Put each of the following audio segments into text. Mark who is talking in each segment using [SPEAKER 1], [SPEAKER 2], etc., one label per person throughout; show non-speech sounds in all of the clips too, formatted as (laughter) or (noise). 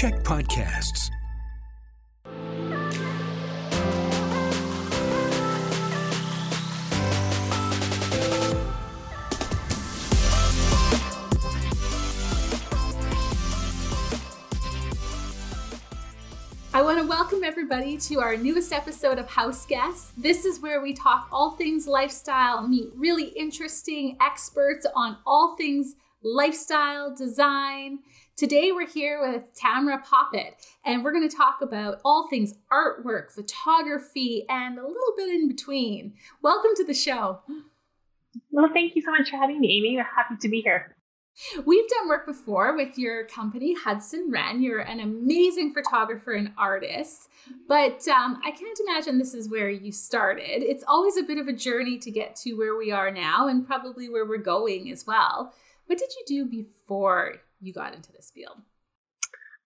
[SPEAKER 1] Check podcasts.
[SPEAKER 2] I want to welcome everybody to our newest episode of House Guests. This is where we talk all things lifestyle, meet really interesting experts on all things lifestyle, design. Today we're here with Tamara Poppet, and we're going to talk about all things artwork, photography, and a little bit in between. Welcome to the show.
[SPEAKER 3] Well, thank you so much for having me, Amy. We're happy to be here.
[SPEAKER 2] We've done work before with your company, Hudson Wren. You're an amazing photographer and artist, but um, I can't imagine this is where you started. It's always a bit of a journey to get to where we are now and probably where we're going as well. What did you do before you got into this field?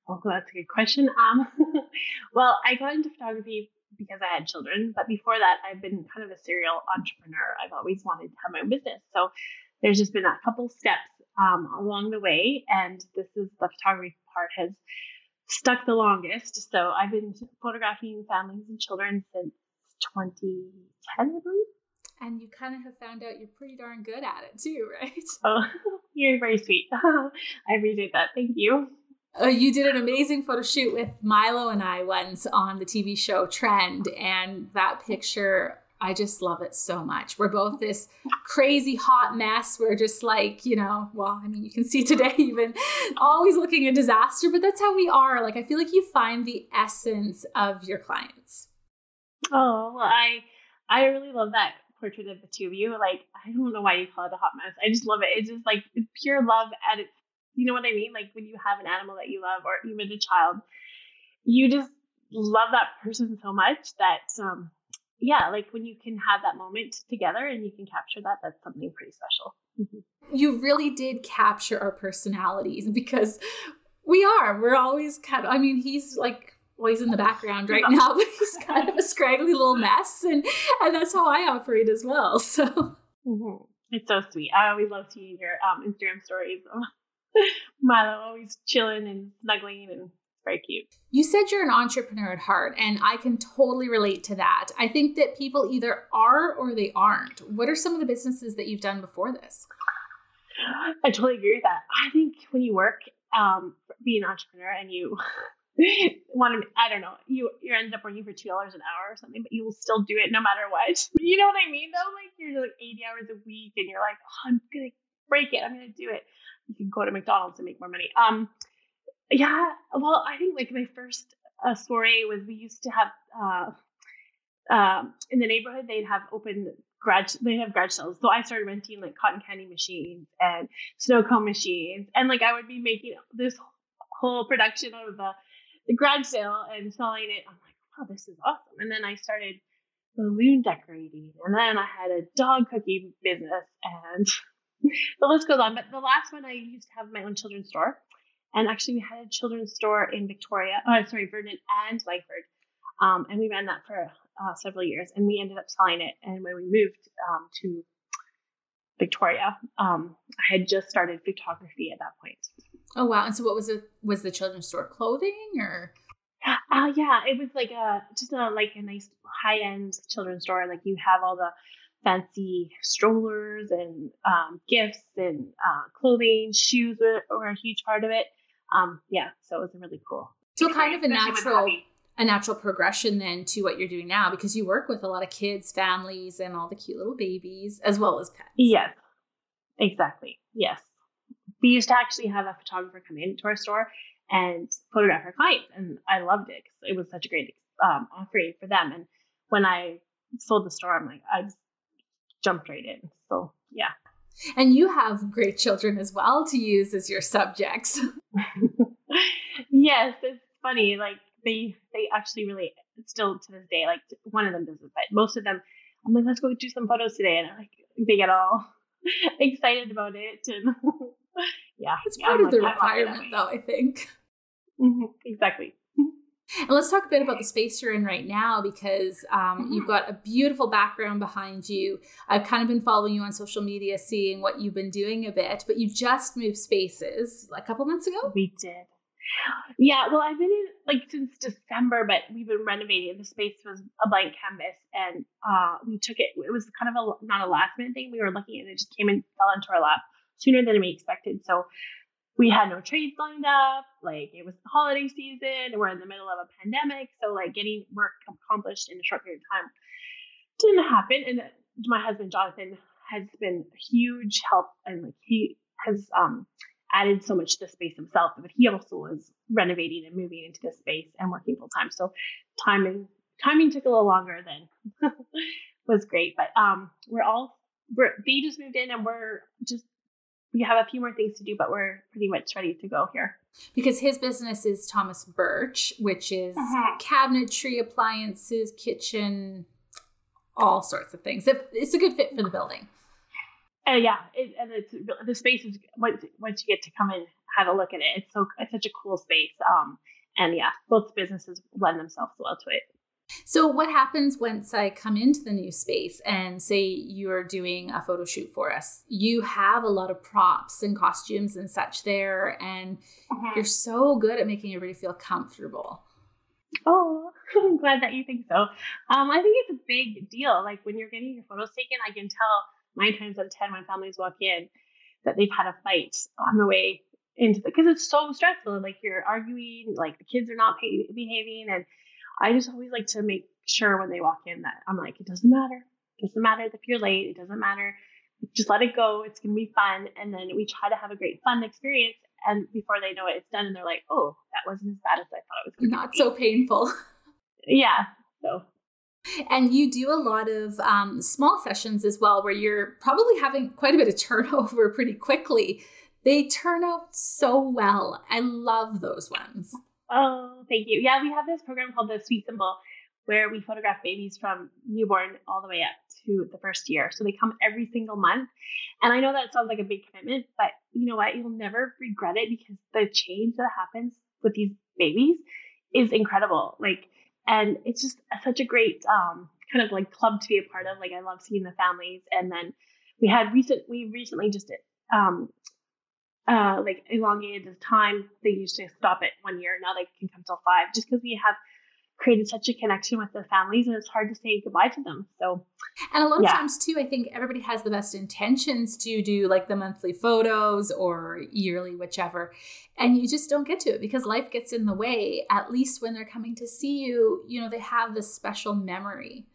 [SPEAKER 3] Oh, that's a good question. Um, (laughs) well, I got into photography because I had children, but before that, I've been kind of a serial entrepreneur. I've always wanted to have my own business. So there's just been a couple steps um, along the way, and this is the photography part has stuck the longest. So I've been photographing families and children since 2010, I believe.
[SPEAKER 2] And you kind of have found out you're pretty darn good at it too, (laughs) right?
[SPEAKER 3] Oh, (laughs) you're very sweet. (laughs) I appreciate that. Thank you.
[SPEAKER 2] Uh, you did an amazing photo shoot with Milo and I once on the TV show Trend, and that picture I just love it so much. We're both this crazy hot mess. We're just like, you know, well, I mean, you can see today (laughs) even always looking a disaster, but that's how we are. Like, I feel like you find the essence of your clients.
[SPEAKER 3] Oh, well, I I really love that portrait of the two of you. Like, I don't know why you call it a hot mess. I just love it. It's just like pure love at its, you know what I mean? Like when you have an animal that you love or even a child, you just love that person so much that um yeah, like when you can have that moment together and you can capture that, that's something pretty special.
[SPEAKER 2] Mm-hmm. You really did capture our personalities because we are. We're always kind of, I mean, he's like, well, he's in the background right now, (laughs) but he's kind of a scraggly little mess. And, and that's how I operate as well. So
[SPEAKER 3] mm-hmm. it's so sweet. I always love seeing your um, Instagram stories. (laughs) Milo always chilling and snuggling and very cute.
[SPEAKER 2] You said you're an entrepreneur at heart, and I can totally relate to that. I think that people either are or they aren't. What are some of the businesses that you've done before this?
[SPEAKER 3] I totally agree with that. I think when you work, um, being an entrepreneur and you (laughs) want to, I don't know, you you end up working for two dollars an hour or something, but you will still do it no matter what. (laughs) You know what I mean? Though, like you're like eighty hours a week, and you're like, oh, I'm gonna break it. I'm gonna do it. You can go to McDonald's and make more money. Um, yeah, well, I think like my first uh, soiree was we used to have uh, um, in the neighborhood they'd have open garage they have garage sales. So I started renting like cotton candy machines and snow cone machines, and like I would be making this whole production of the the garage sale and selling it. I'm like, wow, this is awesome. And then I started balloon decorating, and then I had a dog cookie business, and (laughs) the list goes on. But the last one I used to have my own children's store. And actually, we had a children's store in Victoria, oh, sorry, Vernon and Langford. Um, and we ran that for uh, several years. And we ended up selling it. And when we moved um, to Victoria, um, I had just started photography at that point.
[SPEAKER 2] Oh wow! And so, what was it? Was the children's store clothing or?
[SPEAKER 3] Uh, yeah, it was like a just a like a nice high end children's store. Like you have all the fancy strollers and um, gifts and uh, clothing, shoes were, were, a huge part of it um, yeah, so it was really cool.
[SPEAKER 2] So kind of a natural a natural progression then to what you're doing now because you work with a lot of kids, families, and all the cute little babies as well as pets.
[SPEAKER 3] Yes, exactly. Yes, we used to actually have a photographer come into our store and photograph our clients, and I loved it because it was such a great um, offering for them. And when I sold the store, I'm like, I just jumped right in. So yeah.
[SPEAKER 2] And you have great children as well to use as your subjects. (laughs)
[SPEAKER 3] yes, it's funny. Like they they actually really still to this day, like one of them doesn't, but most of them I'm like, let's go do some photos today. And I'm like they get all (laughs) excited about it and (laughs) (laughs) yeah.
[SPEAKER 2] It's part of like, the requirement though, I think.
[SPEAKER 3] Mm-hmm, exactly.
[SPEAKER 2] And let's talk a bit about the (laughs) space you're in right now because um, you've got a beautiful background behind you. I've kind of been following you on social media, seeing what you've been doing a bit, but you just moved spaces a couple months ago.
[SPEAKER 3] We did. (gasps) Yeah, well, I've been in like since December, but we've been renovating. The space was a blank canvas, and uh, we took it. It was kind of a not a last minute thing. We were looking, and it just came and fell into our lap sooner than we expected. So we had no trades lined up. Like it was the holiday season, we're in the middle of a pandemic. So like getting work accomplished in a short period of time didn't happen. And my husband Jonathan has been a huge help, and like he has um added so much to the space himself, but he also was renovating and moving into this space and working full time. So timing timing took a little longer than (laughs) was great, but um, we're all we're they just moved in and we're just we have a few more things to do, but we're pretty much ready to go here.
[SPEAKER 2] Because his business is Thomas Birch, which is uh-huh. cabinetry, appliances, kitchen, all sorts of things. It's a good fit for the building.
[SPEAKER 3] Uh, yeah, it, and it's the space is once once you get to come and have a look at it, it's so it's such a cool space. Um, and yeah, both businesses lend themselves well to it.
[SPEAKER 2] So, what happens once I come into the new space and say you're doing a photo shoot for us? You have a lot of props and costumes and such there, and uh-huh. you're so good at making everybody feel comfortable.
[SPEAKER 3] Oh, (laughs) I'm glad that you think so. Um, I think it's a big deal. Like when you're getting your photos taken, I can tell nine times out of ten when families walk in that they've had a fight on the way into the because it's so stressful. Like you're arguing, like the kids are not pay, behaving, and I just always like to make sure when they walk in that I'm like, it doesn't matter. It doesn't matter if you're late. It doesn't matter. Just let it go. It's gonna be fun, and then we try to have a great fun experience. And before they know it, it's done, and they're like, "Oh, that wasn't as bad as I thought it was."
[SPEAKER 2] Not be. so painful. (laughs)
[SPEAKER 3] Yeah. So
[SPEAKER 2] and you do a lot of um, small sessions as well, where you're probably having quite a bit of (laughs) turnover pretty quickly. They turn out so well. I love those ones.
[SPEAKER 3] Oh, thank you. Yeah, we have this program called the Sweet Symbol, where we photograph babies from newborn all the way up to the first year. So they come every single month. And I know that sounds like a big commitment, but you know what? You'll never regret it because the change that happens with these babies is incredible. Like and it's just such a great um, kind of like club to be a part of. Like I love seeing the families, and then we had recent we recently just um, uh, like elongated the time. They used to stop at one year, now they can come till five, just because we have created such a connection with the families and it's hard to say goodbye to them. So
[SPEAKER 2] and a lot yeah. of times too i think everybody has the best intentions to do like the monthly photos or yearly whichever. And you just don't get to it because life gets in the way at least when they're coming to see you you know they have this special memory.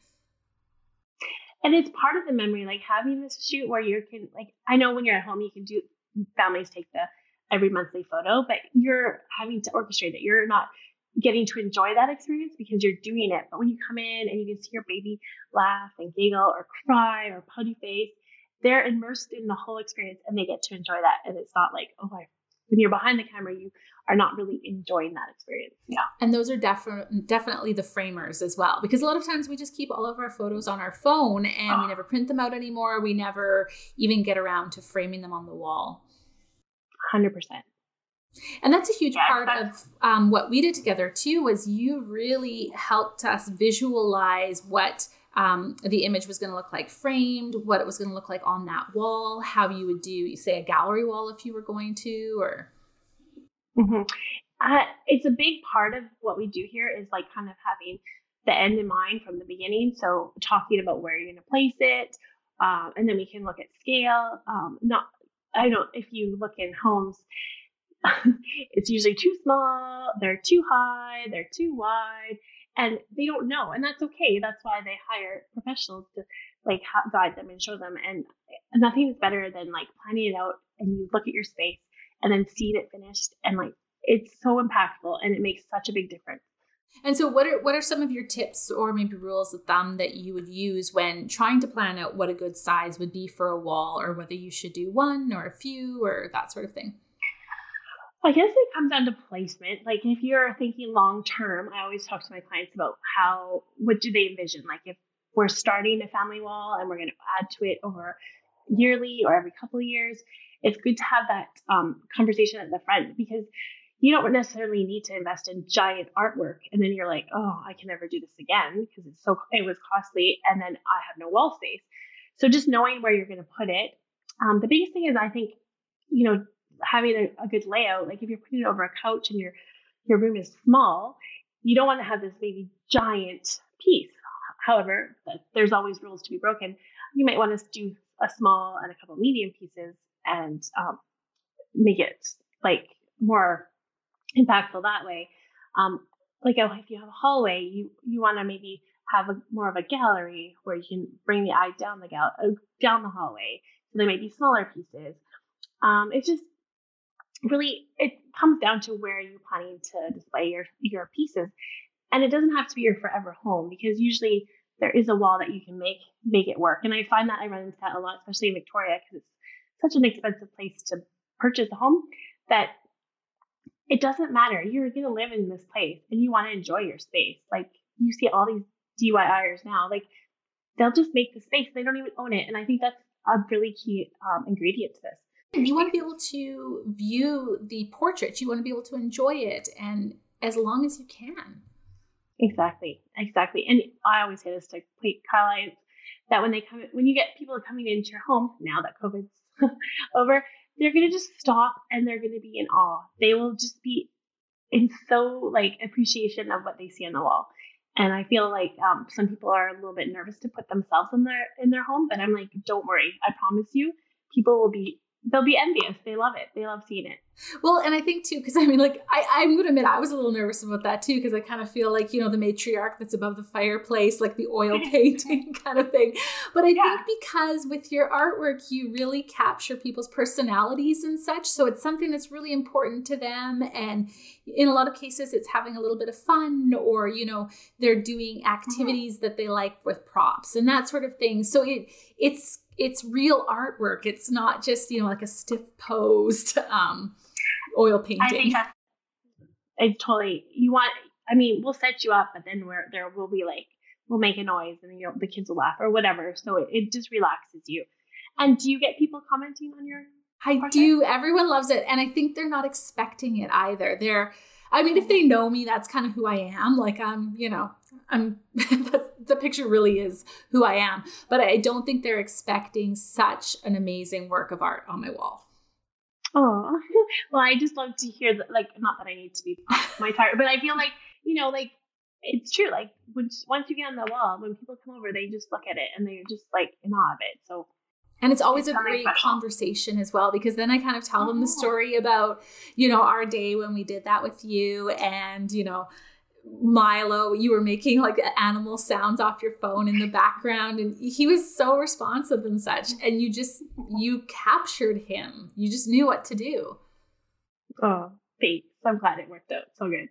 [SPEAKER 3] And it's part of the memory like having this shoot where you can like i know when you're at home you can do families take the every monthly photo but you're having to orchestrate it you're not getting to enjoy that experience because you're doing it. But when you come in and you can see your baby laugh and giggle or cry or putty face, they're immersed in the whole experience and they get to enjoy that. And it's not like, oh, I, when you're behind the camera, you are not really enjoying that experience.
[SPEAKER 2] Yeah. And those are definitely definitely the framers as well. Because a lot of times we just keep all of our photos on our phone and oh. we ah. never print them out anymore. We never even get around to framing them on the wall.
[SPEAKER 3] 100%.
[SPEAKER 2] And that's a huge yeah, part of um, what we did together too. Was you really helped us visualize what um, the image was going to look like framed, what it was going to look like on that wall, how you would do, say, a gallery wall if you were going to, or.
[SPEAKER 3] Mm-hmm. Uh, it's a big part of what we do here is like kind of having the end in mind from the beginning. So talking about where you're going to place it, um, and then we can look at scale. Um, not, I don't. If you look in homes, (laughs) it's usually too small, they're too high, they're too wide, and they don't know. And that's okay. That's why they hire professionals to like guide them and show them. And nothing is better than like planning it out and you look at your space and then seeing it finished and like it's so impactful and it makes such a big difference.
[SPEAKER 2] And so what are what are some of your tips or maybe rules of thumb that you would use when trying to plan out what a good size would be for a wall or whether you should do one or a few or that sort of thing?
[SPEAKER 3] I guess it comes down to placement. Like if you're thinking long term, I always talk to my clients about how what do they envision? Like if we're starting a family wall and we're going to add to it over yearly or every couple of years, it's good to have that um, conversation at the front because you don't necessarily need to invest in giant artwork and then you're like, oh, I can never do this again because it's so it was costly and then I have no wall space. So just knowing where you're going to put it. Um, the biggest thing is I think, you know, having a, a good layout. Like if you're putting it over a couch and your your room is small, you don't want to have this maybe giant piece. However, there's always rules to be broken. You might want to do a small and a couple medium pieces and um, make it like more impactful that way. Um, like if you have a hallway, you you want to maybe have a more of a gallery where you can bring the eye down the gal uh, down the hallway. So they may be smaller pieces. Um, it's just really it comes down to where you're planning to display your your pieces, and it doesn't have to be your forever home because usually there is a wall that you can make make it work. And I find that I run into that a lot, especially in Victoria, because it's such an expensive place to purchase a home that it doesn't matter. You're going to live in this place and you want to enjoy your space. Like you see all these DIYers now, like they'll just make the space. They don't even own it. And I think that's a really key um, ingredient to this.
[SPEAKER 2] You want to be able to view the portrait. You want to be able to enjoy it, and as long as you can.
[SPEAKER 3] Exactly, exactly. And I always say this to Kyle, that when they come, when you get people coming into your home now that COVID's (laughs) over, they're gonna just stop and they're gonna be in awe. They will just be in so like appreciation of what they see on the wall. And I feel like um, some people are a little bit nervous to put themselves in their in their home, but I'm like, don't worry. I promise you, people will be they'll be envious. They love it. They love seeing it.
[SPEAKER 2] Well, and I think too, because I mean, like, I, I'm going to admit I was a little nervous about that too, because I kind of feel like, you know, the matriarch that's above the fireplace, like the oil (laughs) painting (laughs) kind of thing. But I yeah. think because with your artwork, you really capture people's personalities and such. So it's something that's really important to them. And in a lot of cases, it's having a little bit of fun or, you know, they're doing mm-hmm. activities mm-hmm. that they like with props and that sort of thing. So it, it's, it's real artwork. It's not just, you know, like a stiff posed um, oil painting. I think that's
[SPEAKER 3] it's totally, you want, I mean, we'll set you up, but then we're, there will be like, we'll make a noise and you know, the kids will laugh or whatever. So it, it just relaxes you. And do you get people commenting on your?
[SPEAKER 2] I project? do. Everyone loves it. And I think they're not expecting it either. They're, I mean, if they know me, that's kind of who I am. Like I'm, you know, I'm (laughs) the picture really is who I am. But I don't think they're expecting such an amazing work of art on my wall.
[SPEAKER 3] Oh, (laughs) well, I just love to hear that. Like, not that I need to be (laughs) my target, but I feel like you know, like it's true. Like once once you get on the wall, when people come over, they just look at it and they're just like in awe of it. So
[SPEAKER 2] and it's always it's a great special. conversation as well because then I kind of tell oh. them the oh. story about, you know, our day when we did that with you and, you know, Milo, you were making like animal sounds off your phone in the background, and he was so responsive and such. And you just you captured him. You just knew what to do.
[SPEAKER 3] Oh, thanks. I'm glad it worked out. So good,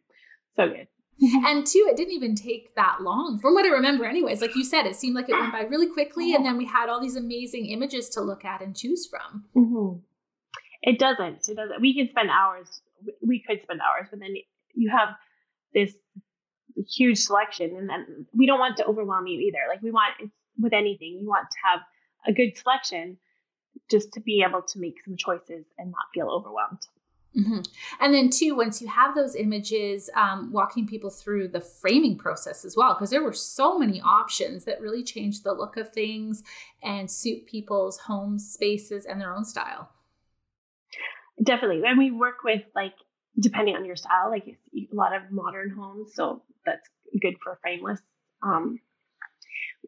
[SPEAKER 3] so good. (laughs)
[SPEAKER 2] and two, it didn't even take that long, from what I remember. Anyways, like you said, it seemed like it went by really quickly, and then we had all these amazing images to look at and choose from.
[SPEAKER 3] Mm-hmm. It doesn't. It doesn't. We can spend hours. We could spend hours, but then you have this huge selection and then we don't want to overwhelm you either like we want with anything you want to have a good selection just to be able to make some choices and not feel overwhelmed
[SPEAKER 2] mm-hmm. and then two once you have those images um, walking people through the framing process as well because there were so many options that really changed the look of things and suit people's home spaces and their own style
[SPEAKER 3] definitely and we work with like depending on your style, like a lot of modern homes, so that's good for frameless. Um,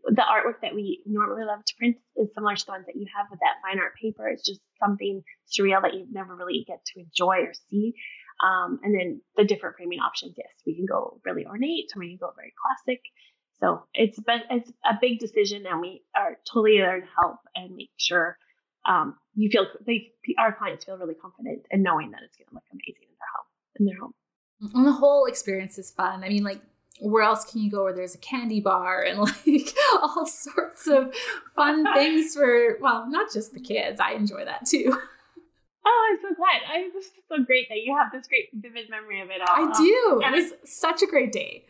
[SPEAKER 3] the artwork that we normally love to print is similar to the ones that you have with that fine art paper. It's just something surreal that you never really get to enjoy or see. Um, and then the different framing options, yes, we can go really ornate or we can go very classic. So it's it's a big decision, and we are totally there to help and make sure um, you feel they our clients feel really confident in knowing that it's going to look amazing in their home in their home.
[SPEAKER 2] And the whole experience is fun. I mean, like, where else can you go where there's a candy bar and like (laughs) all sorts of fun things for well, not just the kids. I enjoy that too.
[SPEAKER 3] Oh, I'm so glad. I was so great that you have this great vivid memory of it all.
[SPEAKER 2] I do. Um, it was such a great day.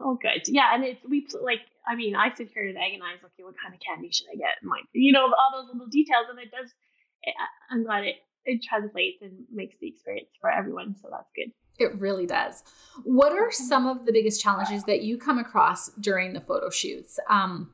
[SPEAKER 3] Oh, good. Yeah, and it's we like. I mean, I sit here and agonize. Okay, what kind of candy should I get? And like, you know, all those little details, and it does. It, I'm glad it it translates and makes the experience for everyone. So that's good.
[SPEAKER 2] It really does. What are some of the biggest challenges that you come across during the photo shoots? Um,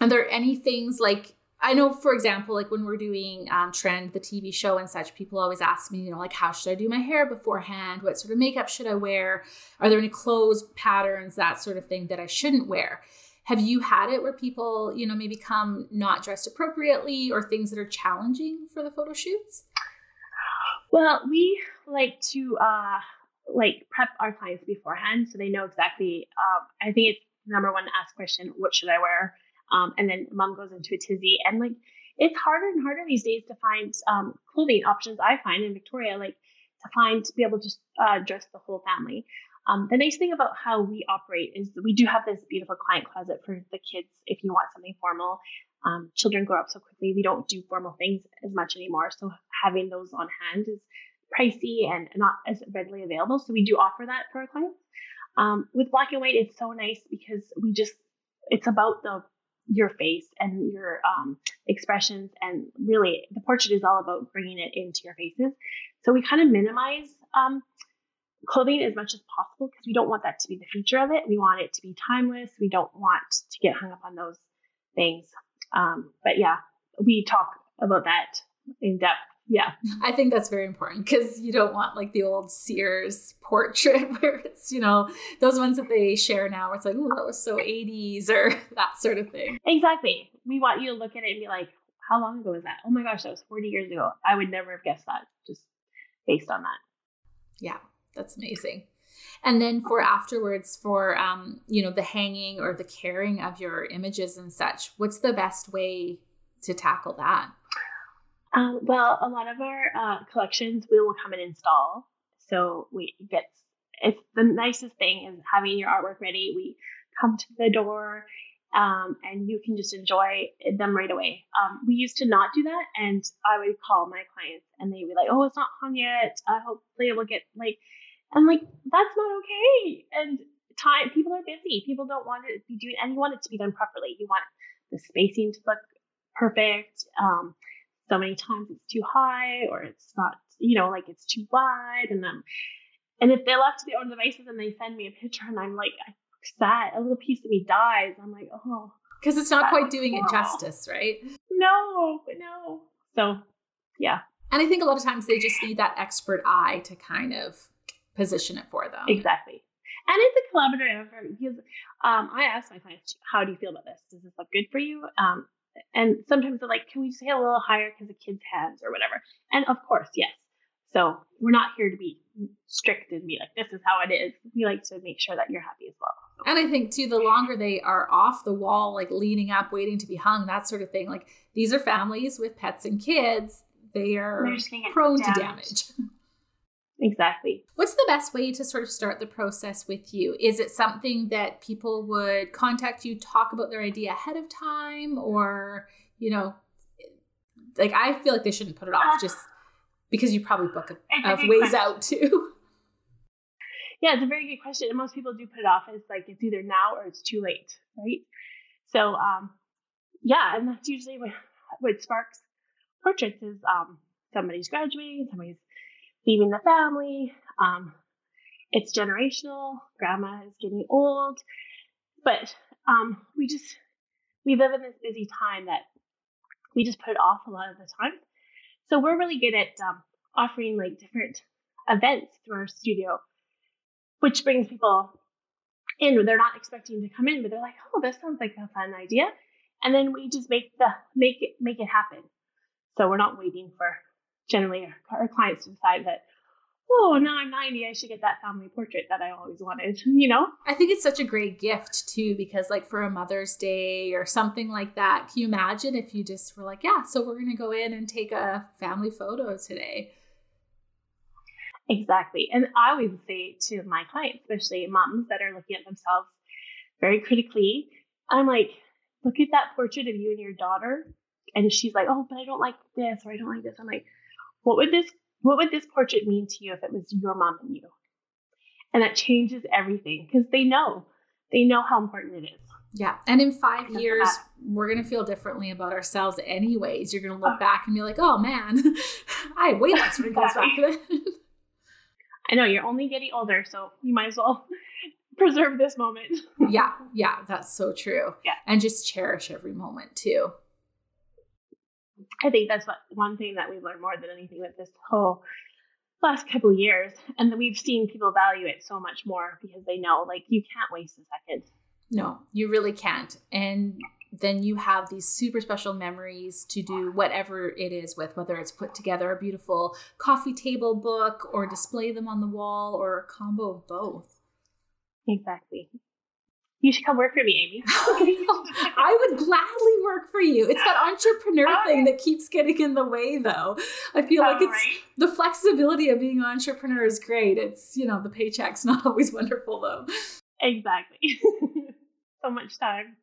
[SPEAKER 2] are there any things like I know, for example, like when we're doing um, Trend, the TV show and such, people always ask me, you know, like, how should I do my hair beforehand? What sort of makeup should I wear? Are there any clothes patterns, that sort of thing that I shouldn't wear? Have you had it where people, you know, maybe come not dressed appropriately or things that are challenging for the photo shoots?
[SPEAKER 3] Well, we like to uh, like prep our clients beforehand so they know exactly. Um, I think it's number one ask question: What should I wear? Um, and then mom goes into a tizzy, and like it's harder and harder these days to find um, clothing options. I find in Victoria, like to find to be able to uh, dress the whole family. Um, the nice thing about how we operate is we do have this beautiful client closet for the kids if you want something formal. Um, children grow up so quickly, we don't do formal things as much anymore. So having those on hand is pricey and not as readily available. So we do offer that for our clients. Um, with black and white, it's so nice because we just, it's about the your face and your um, expressions. And really, the portrait is all about bringing it into your faces. So we kind of minimize um, clothing as much as possible because we don't want that to be the feature of it. We want it to be timeless. We don't want to get hung up on those things. Um, but yeah, we talk about that in depth yeah.
[SPEAKER 2] I think that's very important because you don't want like the old Sears portrait (laughs) where it's, you know, those ones that they share now where it's like, oh, that was so 80s or (laughs) that sort of thing.
[SPEAKER 3] Exactly. We want you to look at it and be like, how long ago was that? Oh my gosh, that was 40 years ago. I would never have guessed that just based on that.
[SPEAKER 2] Yeah, that's amazing. And then for afterwards, for um, you know, the hanging or the caring of your images and such, what's the best way to tackle that?
[SPEAKER 3] Um, well, a lot of our uh, collections we will come and install. So we get it's the nicest thing is having your artwork ready. We come to the door um, and you can just enjoy them right away. Um, we used to not do that, and I would call my clients and they'd be like, "Oh, it's not hung yet. Uh, hopefully, it will get like." I'm like, "That's not okay." And time people are busy. People don't want it to be doing, and you want it to be done properly. You want the spacing to look perfect. Um, so many times it's too high or it's not, you know, like it's too wide. And then, and if they're left to their own devices and they send me a picture and I'm like, I'm sad, a little piece of me dies. I'm like, oh.
[SPEAKER 2] Because it's not quite doing it justice, right?
[SPEAKER 3] No, no. So, yeah.
[SPEAKER 2] And I think a lot of times they just need that expert eye to kind of position it for them.
[SPEAKER 3] Exactly. And it's a collaborative effort because um, I ask my clients, how do you feel about this? Does this look good for you? Um, and sometimes they're like, can we just say a little higher because the kids' hands or whatever? And of course, yes. So we're not here to be strict and be like, this is how it is. We like to make sure that you're happy as well.
[SPEAKER 2] And I think too, the longer they are off the wall, like leaning up, waiting to be hung, that sort of thing. Like these are families with pets and kids. They are prone to damage. (laughs)
[SPEAKER 3] Exactly.
[SPEAKER 2] What's the best way to sort of start the process with you? Is it something that people would contact you, talk about their idea ahead of time, or, you know, like I feel like they shouldn't put it off uh, just because you probably book a, a ways question. out too.
[SPEAKER 3] Yeah, it's a very good question. And most people do put it off as like it's either now or it's too late, right? So, um, yeah, and that's usually what, what sparks portraits is um, somebody's graduating, somebody's leaving the family. Um, it's generational. Grandma is getting old, but um, we just we live in this busy time that we just put off a lot of the time. So we're really good at um, offering like different events through our studio, which brings people in. They're not expecting to come in, but they're like, "Oh, this sounds like a fun idea," and then we just make the make it make it happen. So we're not waiting for generally our clients decide that oh now i'm 90 i should get that family portrait that i always wanted you know?
[SPEAKER 2] I think it's such a great gift too because like for a mother's day or something like that can you imagine if you just were like yeah so we're going to go in and take a family photo today.
[SPEAKER 3] Exactly and i always say to my clients especially moms that are looking at themselves very critically i'm like look at that portrait of you and your daughter and she's like oh but i don't like this or i don't like this i'm like what would this what would this portrait mean to you if it was your mom and you? And that changes everything because they know. They know how important it is.
[SPEAKER 2] Yeah. And in five years, we're going to feel differently about ourselves, anyways. You're going to look oh. back and be like, oh man, (laughs) I had way less (laughs) wrinkles back then. (laughs)
[SPEAKER 3] I know you're only getting older, so you might as well preserve this moment.
[SPEAKER 2] yeah. Yeah. That's so true.
[SPEAKER 3] Yeah.
[SPEAKER 2] And just cherish every moment too.
[SPEAKER 3] I think that's what one thing that we've learned more than anything with this whole last couple of years, and that we've seen people value it so much more because they know like you can't waste a second.
[SPEAKER 2] No, you really can't. And then you have these super special memories to do whatever it is with, whether it's put together a beautiful coffee table book or display them on the wall or a combo of both.
[SPEAKER 3] Exactly. You should come work for me, Amy. (laughs)
[SPEAKER 2] I would gladly work for you. It's that entrepreneur oh, thing that keeps getting in the way, though. I feel oh, like it's right. the flexibility of being an entrepreneur is great. It's, you know, the paycheck's (laughs) not always wonderful, though.
[SPEAKER 3] Exactly. (laughs) so much time.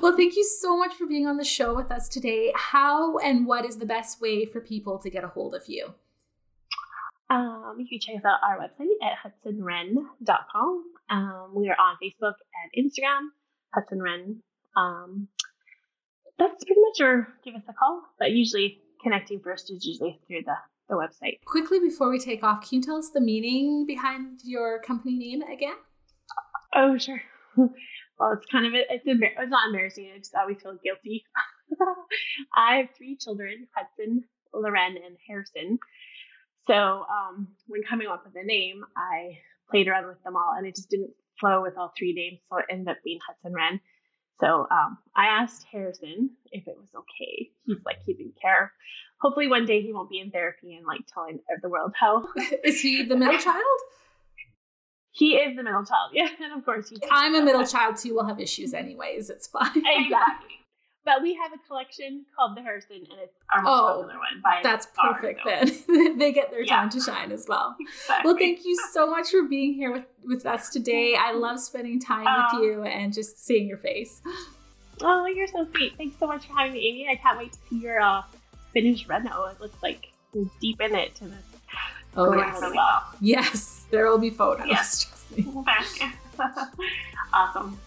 [SPEAKER 2] Well, thank you so much for being on the show with us today. How and what is the best way for people to get a hold of you?
[SPEAKER 3] Um, you can check us out our website at hudsonwren.com. Um, we are on Facebook and Instagram, Hudson Wren. Um, that's pretty much, or give us a call. But usually, connecting first is usually through the, the website.
[SPEAKER 2] Quickly before we take off, can you tell us the meaning behind your company name again?
[SPEAKER 3] Oh, sure. (laughs) well, it's kind of it's embar- it's not embarrassing. I just always feel guilty. (laughs) I have three children: Hudson, Loren, and Harrison. So um, when coming up with a name, I played around with them all, and it just didn't flow with all three names, so it ended up being Hudson Wren. So um, I asked Harrison if it was okay. He's like he didn't care. Hopefully one day he won't be in therapy and like telling the world how. (laughs)
[SPEAKER 2] Is he the middle child?
[SPEAKER 3] He is the middle child, (laughs) yeah, and of course he's.
[SPEAKER 2] I'm a middle child too. We'll have issues anyways. It's fine.
[SPEAKER 3] Exactly. But we have a collection called the Harrison, and it's our most oh, popular one. By
[SPEAKER 2] that's perfect then. (laughs) they get their time to shine as well. Exactly. Well, thank you so much for being here with, with us (laughs) today. I love spending time um, with you and just seeing your face.
[SPEAKER 3] Oh, you're so sweet. Thanks so much for having me, Amy. I can't wait to see your uh, finished reno. It looks like you're deep in it, and it's oh, yes. really well.
[SPEAKER 2] Yes, there will be photos.
[SPEAKER 3] Yes. (laughs) awesome.